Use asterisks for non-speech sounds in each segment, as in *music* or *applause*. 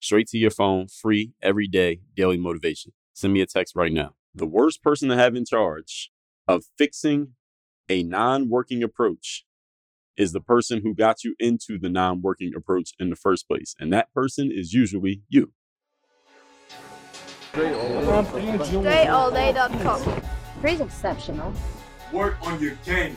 straight to your phone, free every day, daily motivation. Send me a text right now. The worst person to have in charge of fixing a non working approach is the person who got you into the non working approach in the first place. And that person is usually you. DreAllDay.com. Pretty exceptional. Work on your game.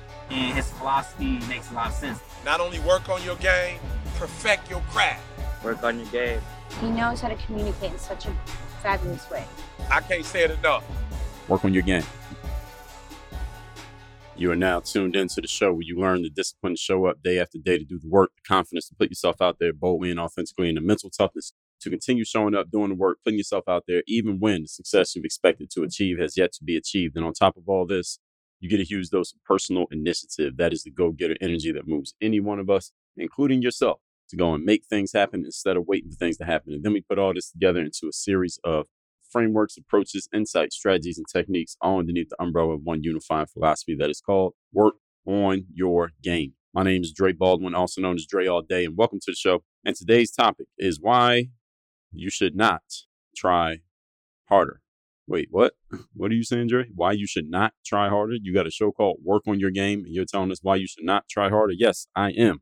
And his philosophy makes a lot of sense. Not only work on your game, perfect your craft. Work on your game. He knows how to communicate in such a fabulous way. I can't say it enough. Work on your game. You are now tuned into the show where you learn the discipline to show up day after day to do the work, the confidence to put yourself out there boldly and authentically, and the mental toughness to continue showing up, doing the work, putting yourself out there, even when the success you've expected to achieve has yet to be achieved. And on top of all this, you get a huge dose of personal initiative. That is the go getter energy that moves any one of us, including yourself, to go and make things happen instead of waiting for things to happen. And then we put all this together into a series of frameworks, approaches, insights, strategies, and techniques all underneath the umbrella of one unifying philosophy that is called Work on Your Game. My name is Dre Baldwin, also known as Dre All Day, and welcome to the show. And today's topic is why you should not try harder. Wait, what? *laughs* What are you saying, Dre? Why you should not try harder? You got a show called Work on Your Game, and you're telling us why you should not try harder? Yes, I am.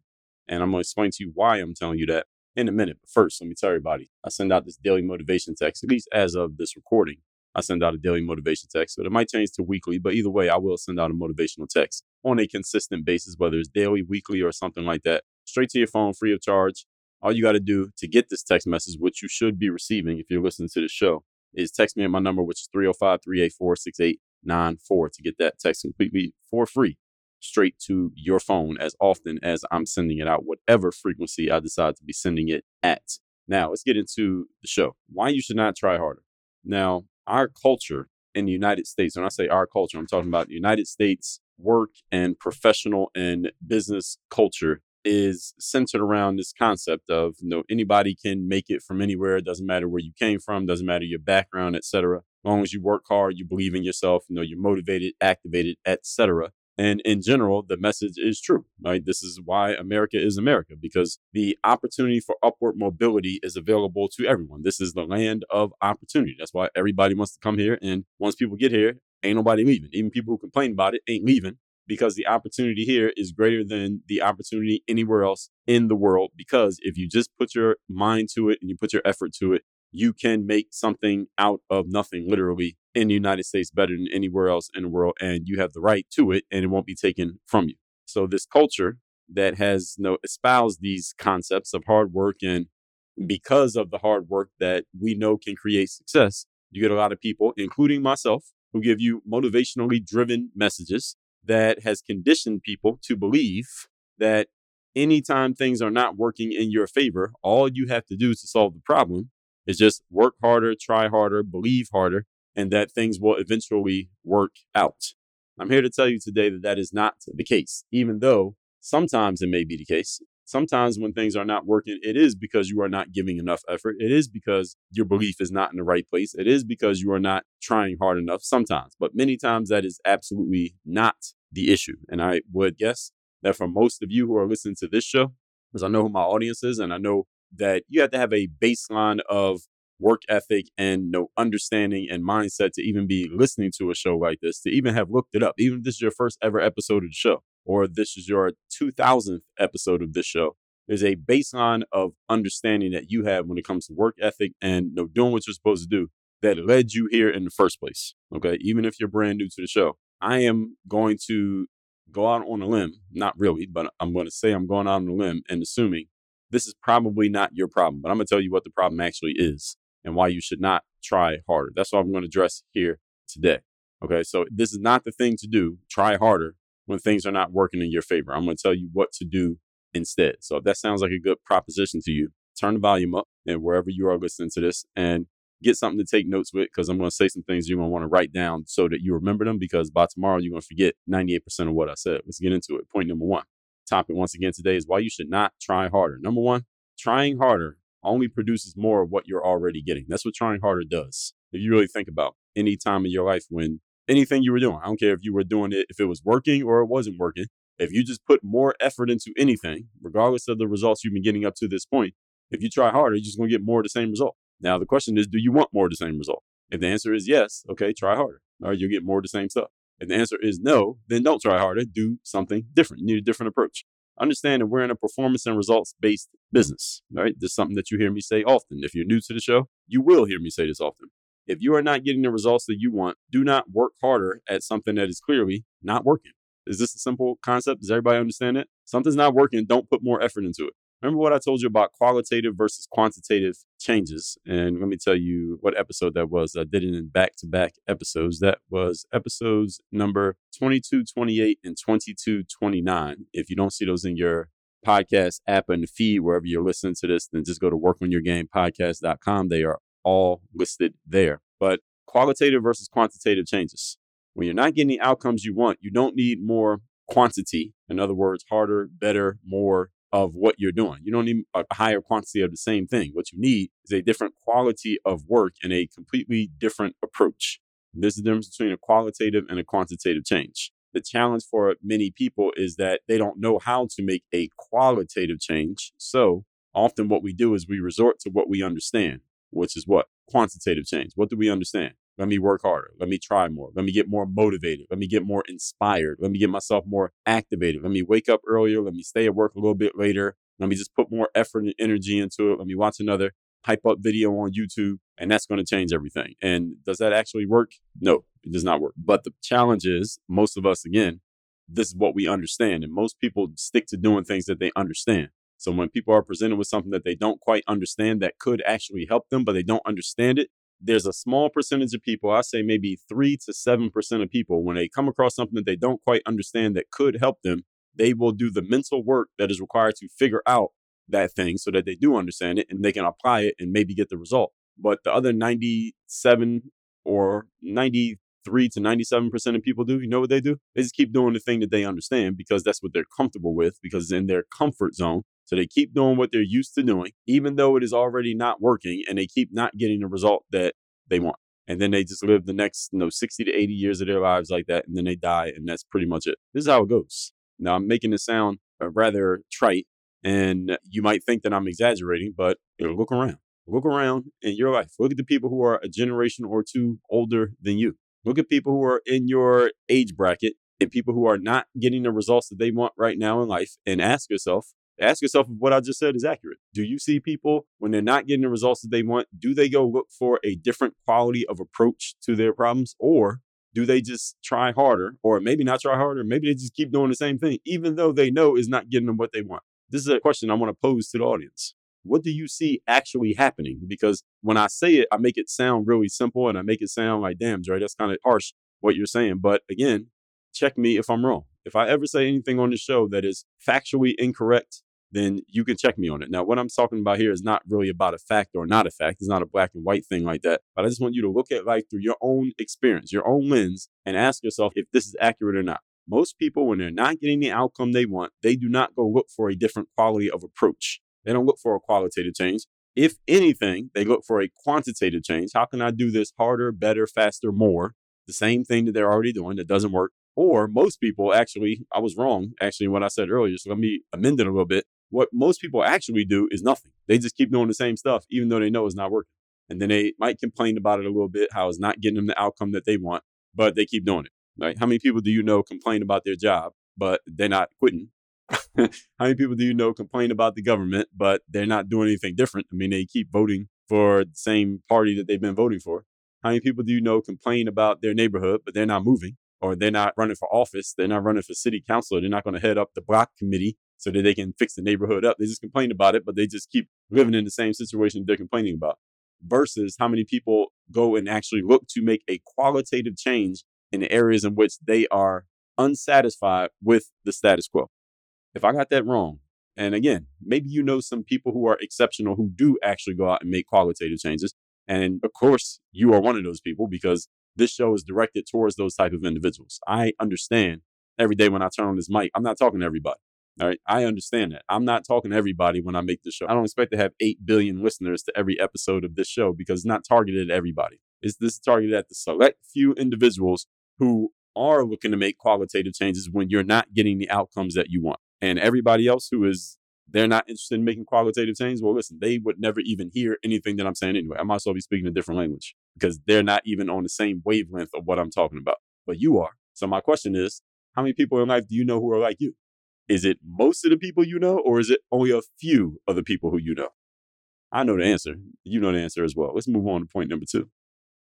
And I'm going to explain to you why I'm telling you that in a minute. But first, let me tell everybody I send out this daily motivation text, at least as of this recording. I send out a daily motivation text, but it might change to weekly. But either way, I will send out a motivational text on a consistent basis, whether it's daily, weekly, or something like that, straight to your phone, free of charge. All you got to do to get this text message, which you should be receiving if you're listening to the show, is text me at my number, which is 305 384 6894 to get that text completely for free straight to your phone as often as I'm sending it out, whatever frequency I decide to be sending it at. Now, let's get into the show. Why you should not try harder. Now, our culture in the United States, when I say our culture, I'm talking about the United States work and professional and business culture is centered around this concept of you know anybody can make it from anywhere it doesn't matter where you came from doesn't matter your background etc as long as you work hard you believe in yourself you know you're motivated activated etc and in general, the message is true, right? This is why America is America because the opportunity for upward mobility is available to everyone. This is the land of opportunity. That's why everybody wants to come here. And once people get here, ain't nobody leaving. Even people who complain about it ain't leaving because the opportunity here is greater than the opportunity anywhere else in the world. Because if you just put your mind to it and you put your effort to it, you can make something out of nothing, literally, in the United States better than anywhere else in the world. And you have the right to it, and it won't be taken from you. So, this culture that has you know, espoused these concepts of hard work, and because of the hard work that we know can create success, you get a lot of people, including myself, who give you motivationally driven messages that has conditioned people to believe that anytime things are not working in your favor, all you have to do to solve the problem is just work harder, try harder, believe harder, and that things will eventually work out. I'm here to tell you today that that is not the case, even though sometimes it may be the case. Sometimes when things are not working, it is because you are not giving enough effort. It is because your belief is not in the right place. It is because you are not trying hard enough sometimes. But many times that is absolutely not the issue. And I would guess that for most of you who are listening to this show, because I know who my audience is and I know that you have to have a baseline of work ethic and know, understanding and mindset to even be listening to a show like this, to even have looked it up, even if this is your first ever episode of the show, or this is your 2000th episode of this show, There's a baseline of understanding that you have when it comes to work ethic and you know, doing what you're supposed to do that led you here in the first place. Okay. Even if you're brand new to the show, I am going to go out on a limb, not really, but I'm going to say I'm going out on a limb and assuming this is probably not your problem, but I'm going to tell you what the problem actually is and why you should not try harder. That's what I'm going to address here today. Okay. So this is not the thing to do. Try harder when things are not working in your favor. I'm going to tell you what to do instead. So if that sounds like a good proposition to you, turn the volume up and wherever you are listening to this and get something to take notes with because I'm going to say some things you're going to want to write down so that you remember them because by tomorrow you're going to forget 98% of what I said. Let's get into it. Point number one. Topic once again today is why you should not try harder. Number one, trying harder only produces more of what you're already getting. That's what trying harder does. If you really think about any time in your life when anything you were doing, I don't care if you were doing it, if it was working or it wasn't working, if you just put more effort into anything, regardless of the results you've been getting up to this point, if you try harder, you're just going to get more of the same result. Now, the question is, do you want more of the same result? If the answer is yes, okay, try harder. Right, you'll get more of the same stuff. If the answer is no, then don't try harder. Do something different. You need a different approach. Understand that we're in a performance and results based business, right? This is something that you hear me say often. If you're new to the show, you will hear me say this often. If you are not getting the results that you want, do not work harder at something that is clearly not working. Is this a simple concept? Does everybody understand it? Something's not working, don't put more effort into it. Remember what I told you about qualitative versus quantitative changes? And let me tell you what episode that was. I did it in back to back episodes. That was episodes number 22, 28, and 22, 29. If you don't see those in your podcast app and feed, wherever you're listening to this, then just go to workonyourgamepodcast.com. They are all listed there. But qualitative versus quantitative changes. When you're not getting the outcomes you want, you don't need more quantity. In other words, harder, better, more of what you're doing. You don't need a higher quantity of the same thing. What you need is a different quality of work and a completely different approach. There's the difference between a qualitative and a quantitative change. The challenge for many people is that they don't know how to make a qualitative change. So often what we do is we resort to what we understand, which is what? Quantitative change. What do we understand? Let me work harder. Let me try more. Let me get more motivated. Let me get more inspired. Let me get myself more activated. Let me wake up earlier. Let me stay at work a little bit later. Let me just put more effort and energy into it. Let me watch another hype up video on YouTube, and that's going to change everything. And does that actually work? No, it does not work. But the challenge is, most of us, again, this is what we understand. And most people stick to doing things that they understand. So when people are presented with something that they don't quite understand that could actually help them, but they don't understand it, there's a small percentage of people, I say maybe three to 7% of people, when they come across something that they don't quite understand that could help them, they will do the mental work that is required to figure out that thing so that they do understand it and they can apply it and maybe get the result. But the other 97 or 93 to 97% of people do, you know what they do? They just keep doing the thing that they understand because that's what they're comfortable with because it's in their comfort zone. So they keep doing what they're used to doing, even though it is already not working, and they keep not getting the result that they want. And then they just live the next, you know, 60 to 80 years of their lives like that, and then they die, and that's pretty much it. This is how it goes. Now, I'm making it sound uh, rather trite, and you might think that I'm exaggerating, but you know, look around. Look around in your life. Look at the people who are a generation or two older than you. Look at people who are in your age bracket and people who are not getting the results that they want right now in life, and ask yourself, ask yourself if what I just said is accurate. Do you see people when they're not getting the results that they want? Do they go look for a different quality of approach to their problems? Or do they just try harder? Or maybe not try harder? Maybe they just keep doing the same thing, even though they know is not getting them what they want. This is a question I want to pose to the audience. What do you see actually happening? Because when I say it, I make it sound really simple and I make it sound like, damn, Dre, that's kind of harsh what you're saying. But again, check me if I'm wrong. If I ever say anything on the show that is factually incorrect, then you can check me on it. Now, what I'm talking about here is not really about a fact or not a fact. It's not a black and white thing like that. But I just want you to look at life through your own experience, your own lens, and ask yourself if this is accurate or not. Most people, when they're not getting the outcome they want, they do not go look for a different quality of approach. They don't look for a qualitative change. If anything, they look for a quantitative change. How can I do this harder, better, faster, more? The same thing that they're already doing that doesn't work. Or most people actually, I was wrong actually what I said earlier. So let me amend it a little bit what most people actually do is nothing. They just keep doing the same stuff, even though they know it's not working. And then they might complain about it a little bit, how it's not getting them the outcome that they want, but they keep doing it. Right? How many people do you know complain about their job, but they're not quitting? *laughs* How many people do you know complain about the government, but they're not doing anything different? I mean, they keep voting for the same party that they've been voting for. How many people do you know complain about their neighborhood, but they're not moving? Or they're not running for office. They're not running for city council. They're not going to head up the block committee so that they can fix the neighborhood up. They just complain about it, but they just keep living in the same situation they're complaining about. Versus how many people go and actually look to make a qualitative change in the areas in which they are unsatisfied with the status quo. If I got that wrong, and again, maybe you know some people who are exceptional who do actually go out and make qualitative changes. And of course, you are one of those people because this show is directed towards those type of individuals. I understand every day when I turn on this mic, I'm not talking to everybody. All right. I understand that. I'm not talking to everybody when I make this show. I don't expect to have 8 billion listeners to every episode of this show because it's not targeted at everybody. It's this targeted at the select few individuals who are looking to make qualitative changes when you're not getting the outcomes that you want. And everybody else who is they're not interested in making qualitative change, well, listen, they would never even hear anything that I'm saying anyway. I might as well be speaking a different language because they're not even on the same wavelength of what I'm talking about. But you are. So my question is, how many people in life do you know who are like you? Is it most of the people you know, or is it only a few of the people who you know? I know the answer. You know the answer as well. Let's move on to point number two.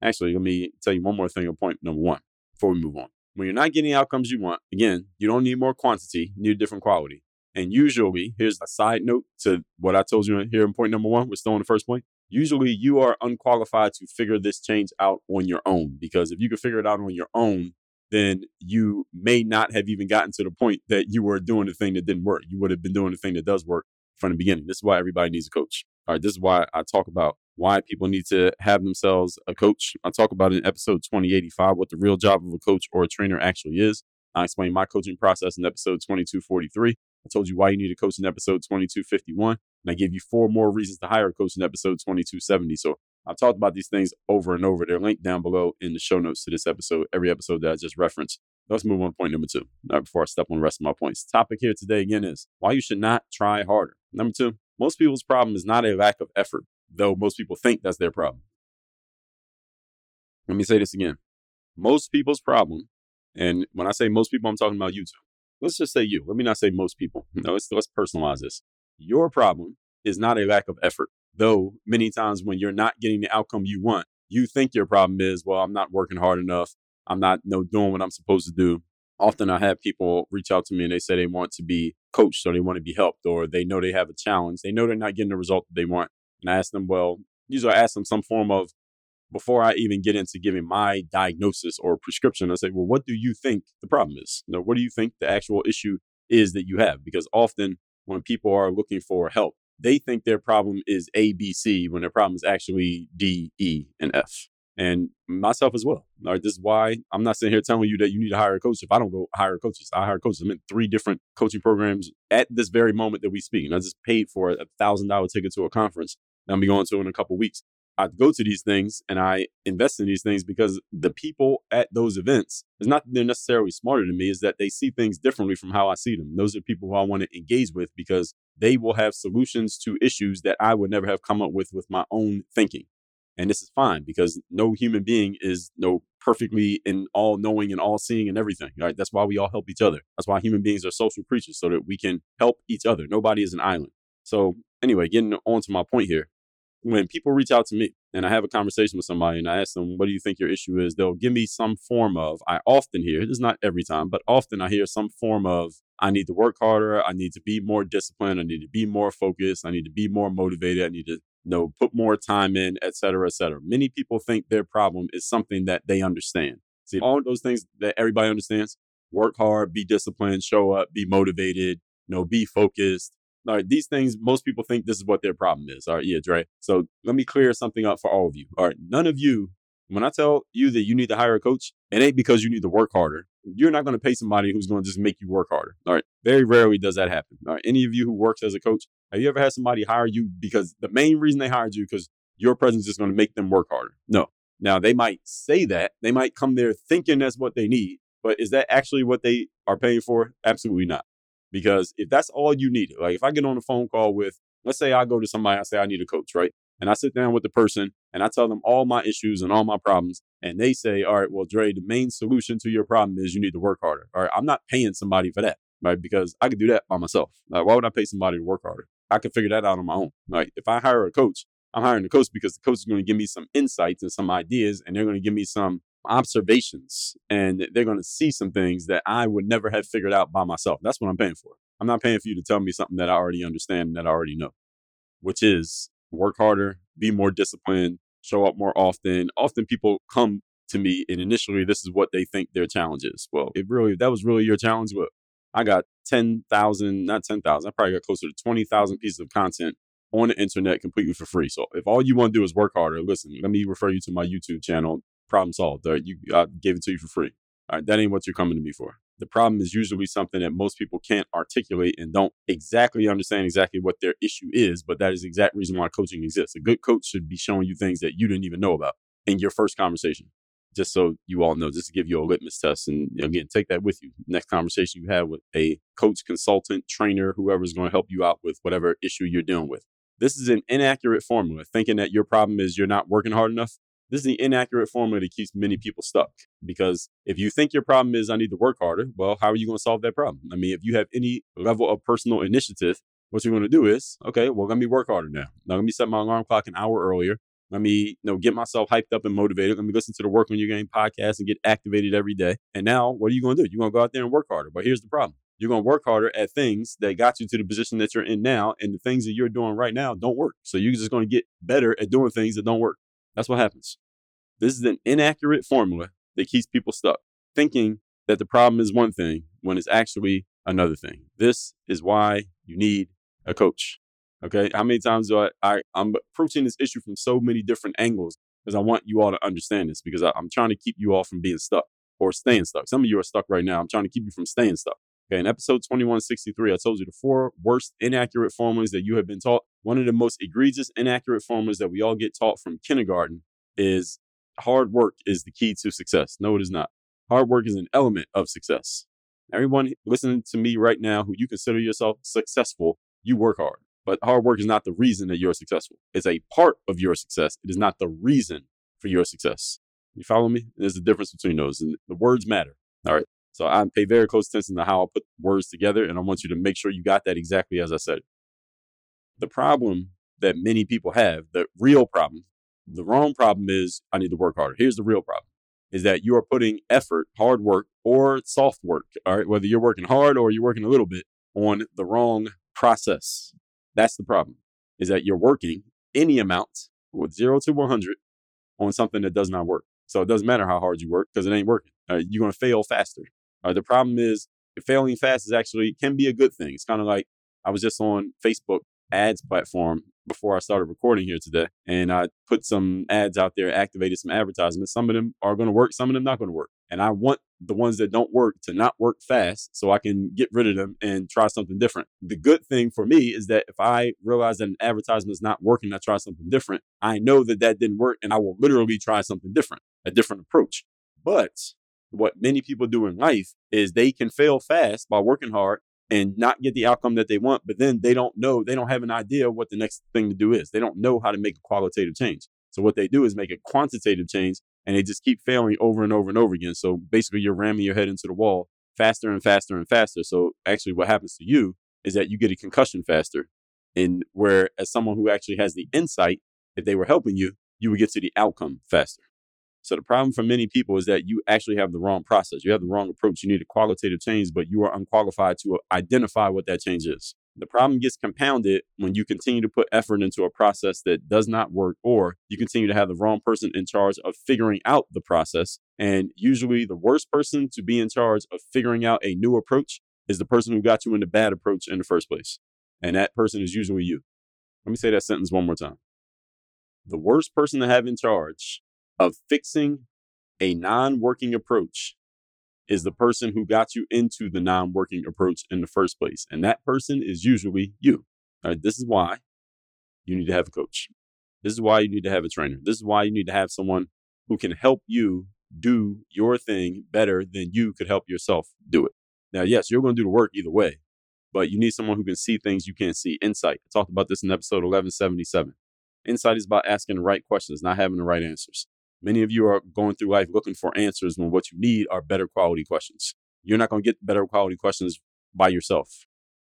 Actually, let me tell you one more thing on point number one before we move on. When you're not getting the outcomes you want, again, you don't need more quantity, you need different quality. And usually, here's a side note to what I told you here in point number one. We're still on the first point. Usually, you are unqualified to figure this change out on your own because if you could figure it out on your own, then you may not have even gotten to the point that you were doing the thing that didn't work. You would have been doing the thing that does work from the beginning. This is why everybody needs a coach. All right, this is why I talk about why people need to have themselves a coach. I talk about in episode 2085 what the real job of a coach or a trainer actually is. I explain my coaching process in episode 2243. I told you why you need a coach in episode 2251. And I gave you four more reasons to hire a coach in episode 2270. So I've talked about these things over and over. They're linked down below in the show notes to this episode, every episode that I just referenced. Let's move on to point number two. Right before I step on the rest of my points. Topic here today again is why you should not try harder. Number two, most people's problem is not a lack of effort, though most people think that's their problem. Let me say this again. Most people's problem, and when I say most people, I'm talking about you too. Let's just say you. Let me not say most people. No, let's, let's personalize this. Your problem is not a lack of effort, though many times when you're not getting the outcome you want, you think your problem is, well, I'm not working hard enough. I'm not you know, doing what I'm supposed to do. Often I have people reach out to me and they say they want to be coached or they want to be helped or they know they have a challenge. They know they're not getting the result that they want. And I ask them, well, usually I ask them some form of, before I even get into giving my diagnosis or prescription, I say, well, what do you think the problem is? You know, what do you think the actual issue is that you have? Because often when people are looking for help, they think their problem is A, B, C when their problem is actually D, E, and F and myself as well. All right, this is why I'm not sitting here telling you that you need to hire a coach. If I don't go hire coaches, I hire coaches. I'm in three different coaching programs at this very moment that we speak. And I just paid for a thousand dollar ticket to a conference that I'm be going to in a couple weeks. I go to these things and I invest in these things because the people at those events is not that they're necessarily smarter than me, is that they see things differently from how I see them. Those are people who I want to engage with because they will have solutions to issues that I would never have come up with with my own thinking. And this is fine because no human being is no perfectly and all knowing and all seeing and everything. Right? That's why we all help each other. That's why human beings are social creatures so that we can help each other. Nobody is an island. So anyway, getting on to my point here. When people reach out to me and I have a conversation with somebody and I ask them, what do you think your issue is? They'll give me some form of, I often hear, this is not every time, but often I hear some form of, I need to work harder. I need to be more disciplined. I need to be more focused. I need to be more motivated. I need to know, put more time in, et cetera, et cetera. Many people think their problem is something that they understand. See, all those things that everybody understands work hard, be disciplined, show up, be motivated, you know, be focused. All right, these things, most people think this is what their problem is. All right, yeah, Dre. So let me clear something up for all of you. All right, none of you, when I tell you that you need to hire a coach, it ain't because you need to work harder. You're not going to pay somebody who's going to just make you work harder. All right, very rarely does that happen. All right, any of you who works as a coach, have you ever had somebody hire you because the main reason they hired you because your presence is going to make them work harder? No. Now they might say that they might come there thinking that's what they need, but is that actually what they are paying for? Absolutely not. Because if that's all you need, like if I get on a phone call with, let's say I go to somebody, I say I need a coach, right? And I sit down with the person and I tell them all my issues and all my problems. And they say, all right, well, Dre, the main solution to your problem is you need to work harder. All right, I'm not paying somebody for that. right? Because I could do that by myself. Like, why would I pay somebody to work harder? I could figure that out on my own. Like, if I hire a coach, I'm hiring the coach because the coach is going to give me some insights and some ideas, and they're going to give me some observations, and they're going to see some things that I would never have figured out by myself. That's what I'm paying for. I'm not paying for you to tell me something that I already understand and that I already know, which is work harder, be more disciplined, show up more often. Often people come to me and initially this is what they think their challenge is. Well, it really that was really your challenge, well, I got 10,000, not 10,000, I probably got closer to 20,000 pieces of content on the internet completely for free. So if all you want to do is work harder, listen, let me refer you to my YouTube channel, Problem Solved. Right? You, I gave it to you for free. All right, that ain't what you're coming to me for. The problem is usually something that most people can't articulate and don't exactly understand exactly what their issue is, but that is the exact reason why coaching exists. A good coach should be showing you things that you didn't even know about in your first conversation just so you all know, just to give you a litmus test. And again, take that with you. Next conversation you have with a coach, consultant, trainer, whoever's going to help you out with whatever issue you're dealing with. This is an inaccurate formula. Thinking that your problem is you're not working hard enough. This is the inaccurate formula that keeps many people stuck. Because if you think your problem is I need to work harder, well, how are you going to solve that problem? I mean, if you have any level of personal initiative, what you're going to do is, okay, well, let me work harder now. Now, let me set my alarm clock an hour earlier. Let me, you know, get myself hyped up and motivated. Let me listen to the Work on Your Game podcast and get activated every day. And now, what are you going to do? You're going to go out there and work harder. But here's the problem. You're going to work harder at things that got you to the position that you're in now. And the things that you're doing right now don't work. So you're just going to get better at doing things that don't work. That's what happens. This is an inaccurate formula that keeps people stuck, thinking that the problem is one thing when it's actually another thing. This is why you need a coach. Okay. How many times do I, I I'm approaching this issue from so many different angles because I want you all to understand this because I, I'm trying to keep you all from being stuck or staying stuck. Some of you are stuck right now. I'm trying to keep you from staying stuck. Okay, in episode 2163, I told you the four worst inaccurate formulas that you have been taught. One of the most egregious inaccurate formulas that we all get taught from kindergarten is hard work is the key to success. No, it is not. Hard work is an element of success. Everyone listening to me right now who you consider yourself successful, you work hard. But hard work is not the reason that you're successful. It's a part of your success. It is not the reason for your success. You follow me? There's a difference between those. And the words matter. All right. So I pay very close attention to how I put words together. And I want you to make sure you got that exactly as I said. The problem that many people have, the real problem, the wrong problem is I need to work harder. Here's the real problem is that you are putting effort, hard work, or soft work, all right, whether you're working hard or you're working a little bit on the wrong process. That's the problem, is that you're working any amount with zero to 100 on something that does not work. So it doesn't matter how hard you work because it ain't working. Uh, you're going to fail faster. Uh, the problem is failing fast is actually can be a good thing. It's kind of like I was just on Facebook ads platform before I started recording here today, and I put some ads out there, activated some advertisements. Some of them are going to work, some of them not going to work. And I want the ones that don't work to not work fast so I can get rid of them and try something different. The good thing for me is that if I realize that an advertisement is not working, I try something different. I know that that didn't work and I will literally try something different, a different approach. But what many people do in life is they can fail fast by working hard and not get the outcome that they want, but then they don't know, they don't have an idea what the next thing to do is. They don't know how to make a qualitative change. So what they do is make a quantitative change and they just keep failing over and over and over again. So basically you're ramming your head into the wall faster and faster and faster. So actually what happens to you is that you get a concussion faster. And where as someone who actually has the insight, if they were helping you, you would get to the outcome faster. So the problem for many people is that you actually have the wrong process. You have the wrong approach. You need a qualitative change, but you are unqualified to uh, identify what that change is. The problem gets compounded when you continue to put effort into a process that does not work, or you continue to have the wrong person in charge of figuring out the process. And usually, the worst person to be in charge of figuring out a new approach is the person who got you in the bad approach in the first place. And that person is usually you. Let me say that sentence one more time. The worst person to have in charge of fixing a non working approach is the person who got you into the non working approach in the first place. And that person is usually you. All right, this is why you need to have a coach. This is why you need to have a trainer. This is why you need to have someone who can help you do your thing better than you could help yourself do it. Now, yes, you're going to do the work either way, but you need someone who can see things you can't see. Insight. I talked about this in episode 1177. Insight is about asking the right questions, not having the right answers. Many of you are going through life looking for answers when what you need are better quality questions. You're not going to get better quality questions by yourself.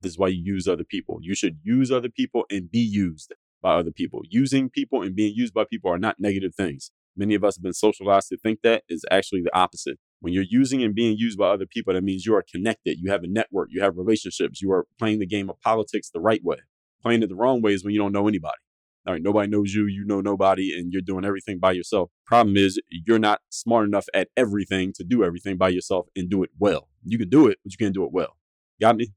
This is why you use other people. You should use other people and be used by other people. Using people and being used by people are not negative things. Many of us have been socialized to think that is actually the opposite. When you're using and being used by other people, that means you are connected. You have a network. You have relationships. You are playing the game of politics the right way. Playing it the wrong way is when you don't know anybody. All right, nobody knows you, you know nobody, and you're doing everything by yourself. Problem is, you're not smart enough at everything to do everything by yourself and do it well. You can do it, but you can't do it well. Got me?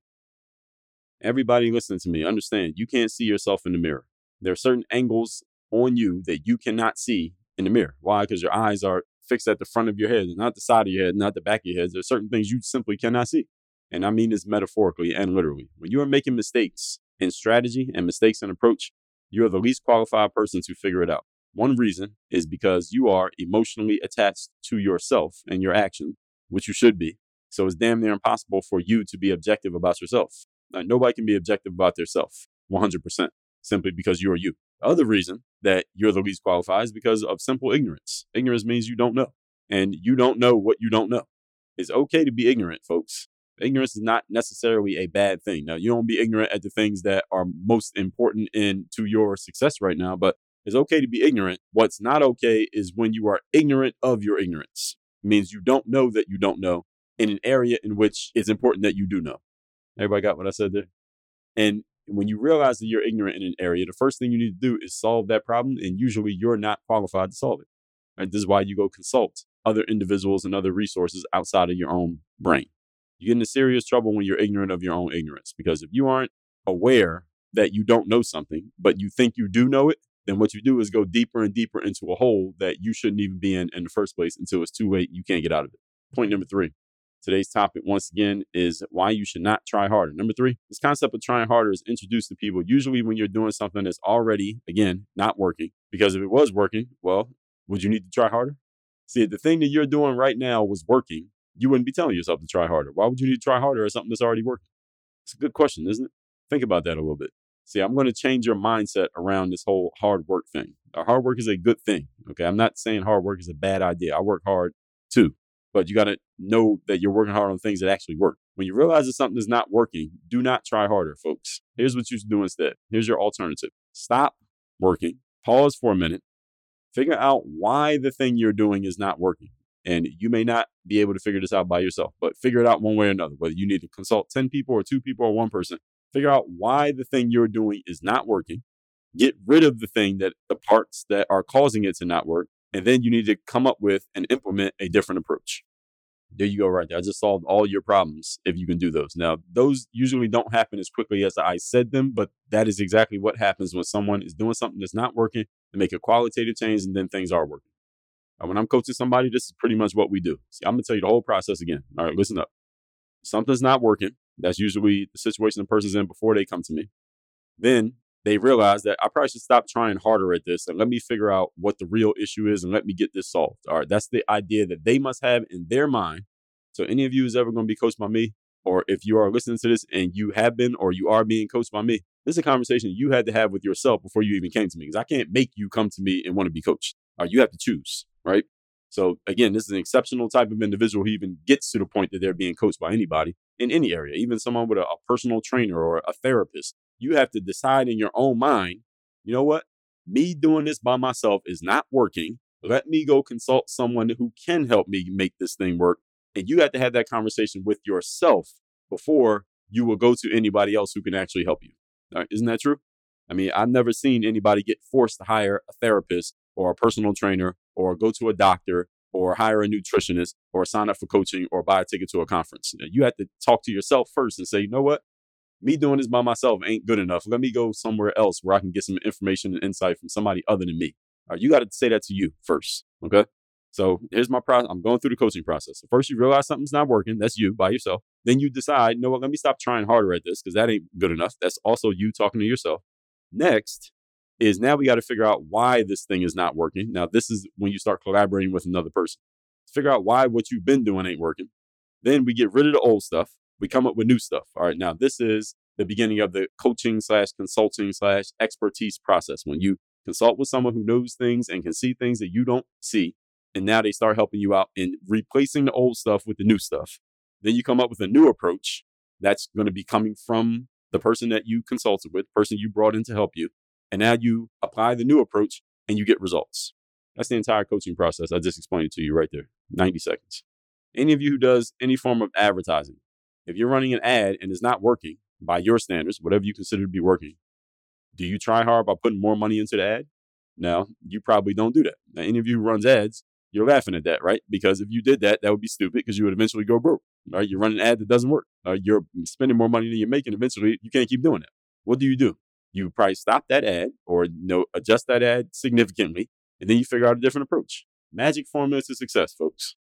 Everybody listening to me, understand you can't see yourself in the mirror. There are certain angles on you that you cannot see in the mirror. Why? Because your eyes are fixed at the front of your head, not the side of your head, not the back of your head. There are certain things you simply cannot see. And I mean this metaphorically and literally. When you are making mistakes in strategy and mistakes in approach, you are the least qualified person to figure it out. One reason is because you are emotionally attached to yourself and your action, which you should be. So it's damn near impossible for you to be objective about yourself. Now, nobody can be objective about themselves 100% simply because you're you. The other reason that you're the least qualified is because of simple ignorance. Ignorance means you don't know, and you don't know what you don't know. It's okay to be ignorant, folks. Ignorance is not necessarily a bad thing. Now, you don't be ignorant at the things that are most important in to your success right now, but it's okay to be ignorant. What's not okay is when you are ignorant of your ignorance. It means you don't know that you don't know in an area in which it's important that you do know. Everybody got what I said there? And when you realize that you're ignorant in an area, the first thing you need to do is solve that problem. And usually you're not qualified to solve it. Right? This is why you go consult other individuals and other resources outside of your own brain. You get into serious trouble when you're ignorant of your own ignorance. Because if you aren't aware that you don't know something, but you think you do know it, then what you do is go deeper and deeper into a hole that you shouldn't even be in in the first place until it's too late. You can't get out of it. Point number three. Today's topic, once again, is why you should not try harder. Number three, this concept of trying harder is introduced to people usually when you're doing something that's already, again, not working. Because if it was working, well, would you need to try harder? See, the thing that you're doing right now was working, you wouldn't be telling yourself to try harder. Why would you need to try harder at something that's already working? It's a good question, isn't it? Think about that a little bit. See, I'm going to change your mindset around this whole hard work thing. hard work is a good thing. Okay. I'm not saying hard work is a bad idea. I work hard too but you got to know that you're working hard on things that actually work. When you realize that something is not working, do not try harder, folks. Here's what you should do instead. Here's your alternative. Stop working, pause for a minute, figure out why the thing you're doing is not working. And you may not be able to figure this out by yourself, but figure it out one way or another, whether you need to consult 10 people or two people or one person. Figure out why the thing you're doing is not working. Get rid of the thing that the parts that are causing it to not work and then you need to come up with and implement a different approach. There you go, right there. I just solved all your problems if you can do those. Now, those usually don't happen as quickly as I said them, but that is exactly what happens when someone is doing something that's not working and make a qualitative change and then things are working. When I'm coaching somebody, this is pretty much what we do. See, I'm going to tell you the whole process again. All right, listen up. Something's not working. That's usually the situation the person's in before they come to me. Then they realize that I probably should stop trying harder at this and let me figure out what the real issue is and let me get this solved. All right, that's the idea that they must have in their mind. So, any of you is ever going to be coached by me, or if you are listening to this and you have been or you are being coached by me, this is a conversation you had to have with yourself before you even came to me because I can't make you come to me and want to be coached. All right, you have to choose, right? So, again, this is an exceptional type of individual who even gets to the point that they're being coached by anybody in any area, even someone with a, a personal trainer or a therapist you have to decide in your own mind, you know what? Me doing this by myself is not working. Let me go consult someone who can help me make this thing work. And you have to have that conversation with yourself before you will go to anybody else who can actually help you. Right? Isn't that true? I mean, I've never seen anybody get forced to hire a therapist or a personal trainer or go to a doctor or hire a nutritionist or sign up for coaching or buy a ticket to a conference. You have to talk to yourself first and say, you know what? me doing this by myself ain't good enough. Let me go somewhere else where I can get some information and insight from somebody other than me. All right, you got to say that to you first. Okay. So here's my process. I'm going through the coaching process. So first, you realize something's not working. That's you by yourself. Then you decide, you know what? Let me stop trying harder at this because that ain't good enough. That's also you talking to yourself. Next is now we got to figure out why this thing is not working. Now, this is when you start collaborating with another person. Figure out why what you've been doing ain't working. Then we get rid of the old stuff we come up with new stuff. All right. Now, this is the beginning of the coaching slash consulting slash expertise process when you consult with someone who knows things and can see things that you don't see. And now they start helping you out in replacing the old stuff with the new stuff. Then you come up with a new approach That's going to be coming from the person that you consulted with, person you brought in to help you. And now you apply the new approach and you get results. That's the entire coaching process. I just explained it to you right there. 90 seconds. Any of you who does any form of advertising, if you're running an ad and it's not working by your standards, whatever you consider to be working, do you try hard by putting more money into the ad? No, you probably don't do that. Now, any of you who runs ads, you're laughing at that, right? Because if you did that, that would be stupid because you would eventually go broke, right? You run an ad that doesn't work. Uh, you're spending more money than you're making. Eventually, you can't keep doing that. What do you do? You probably stop that ad or know, adjust that ad significantly, and then you figure out a different approach. Magic formula to success, folks.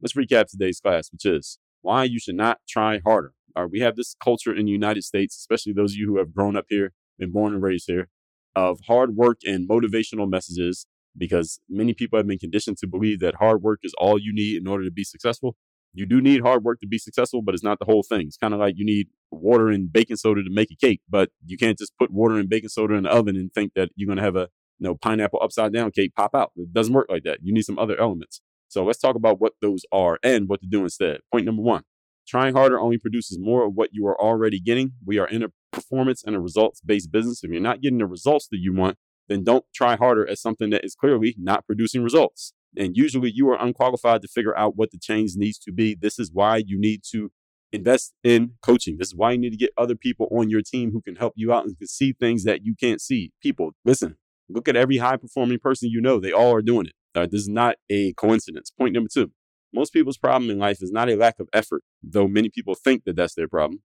Let's recap today's class, which is why you should not try harder. All right, we have this culture in the United States, especially those of you who have grown up here, been born and raised here, of hard work and motivational messages because many people have been conditioned to believe that hard work is all you need in order to be successful. You do need hard work to be successful, but it's not the whole thing. It's kind of like you need water and baking soda to make a cake, but you can't just put water and baking soda in the oven and think that you're going to have a you know, pineapple upside down cake pop out. It doesn't work like that. You need some other elements. So let's talk about what those are and what to do instead. Point number one trying harder only produces more of what you are already getting. We are in a performance and a results based business. If you're not getting the results that you want, then don't try harder at something that is clearly not producing results. And usually you are unqualified to figure out what the change needs to be. This is why you need to invest in coaching. This is why you need to get other people on your team who can help you out and can see things that you can't see. People, listen, look at every high performing person you know. They all are doing it. All right, this is not a coincidence. Point number two. Most people's problem in life is not a lack of effort, though many people think that that's their problem.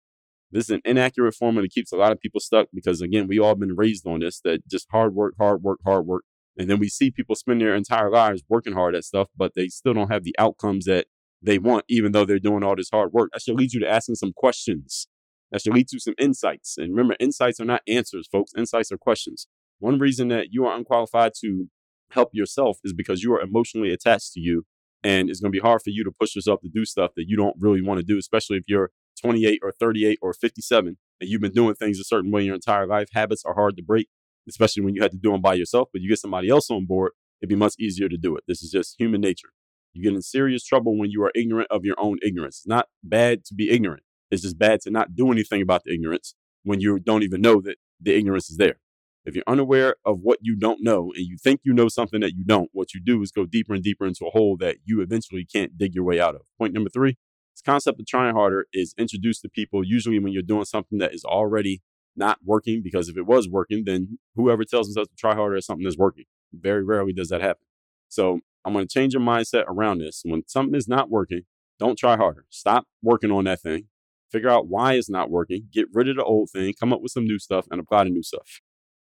This is an inaccurate formula that keeps a lot of people stuck because, again, we all been raised on this that just hard work, hard work, hard work. And then we see people spend their entire lives working hard at stuff, but they still don't have the outcomes that they want, even though they're doing all this hard work. That should lead you to asking some questions. That should lead to some insights. And remember, insights are not answers, folks. Insights are questions. One reason that you are unqualified to help yourself is because you are emotionally attached to you. And it's going to be hard for you to push yourself to do stuff that you don't really want to do, especially if you're 28 or 38 or 57 and you've been doing things a certain way your entire life. Habits are hard to break, especially when you had to do them by yourself. But you get somebody else on board, it'd be much easier to do it. This is just human nature. You get in serious trouble when you are ignorant of your own ignorance. It's not bad to be ignorant. It's just bad to not do anything about the ignorance when you don't even know that the ignorance is there. If you're unaware of what you don't know and you think you know something that you don't, what you do is go deeper and deeper into a hole that you eventually can't dig your way out of. Point number three this concept of trying harder is introduced to people usually when you're doing something that is already not working, because if it was working, then whoever tells themselves to try harder at something is working. Very rarely does that happen. So I'm going to change your mindset around this. When something is not working, don't try harder. Stop working on that thing. Figure out why it's not working. Get rid of the old thing. Come up with some new stuff and apply the new stuff.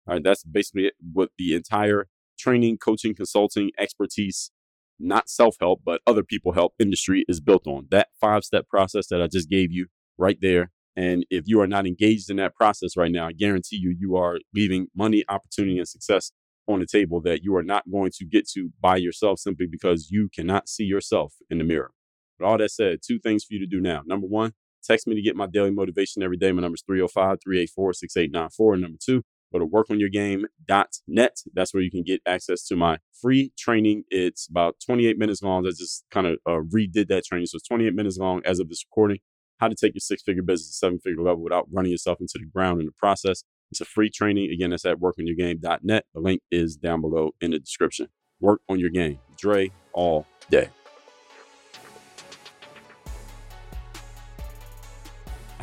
All right, that's basically what the entire training, coaching, consulting, expertise not self help, but other people help industry is built on. That five step process that I just gave you right there. And if you are not engaged in that process right now, I guarantee you, you are leaving money, opportunity, and success on the table that you are not going to get to by yourself simply because you cannot see yourself in the mirror. But all that said, two things for you to do now. Number one, text me to get my daily motivation every day. My number is 305 384 6894. Number two, Go to workonyourgame.net. That's where you can get access to my free training. It's about 28 minutes long. I just kind of uh, redid that training. So it's 28 minutes long as of this recording. How to take your six figure business to seven figure level without running yourself into the ground in the process. It's a free training. Again, that's at workonyourgame.net. The link is down below in the description. Work on your game. Dre all day.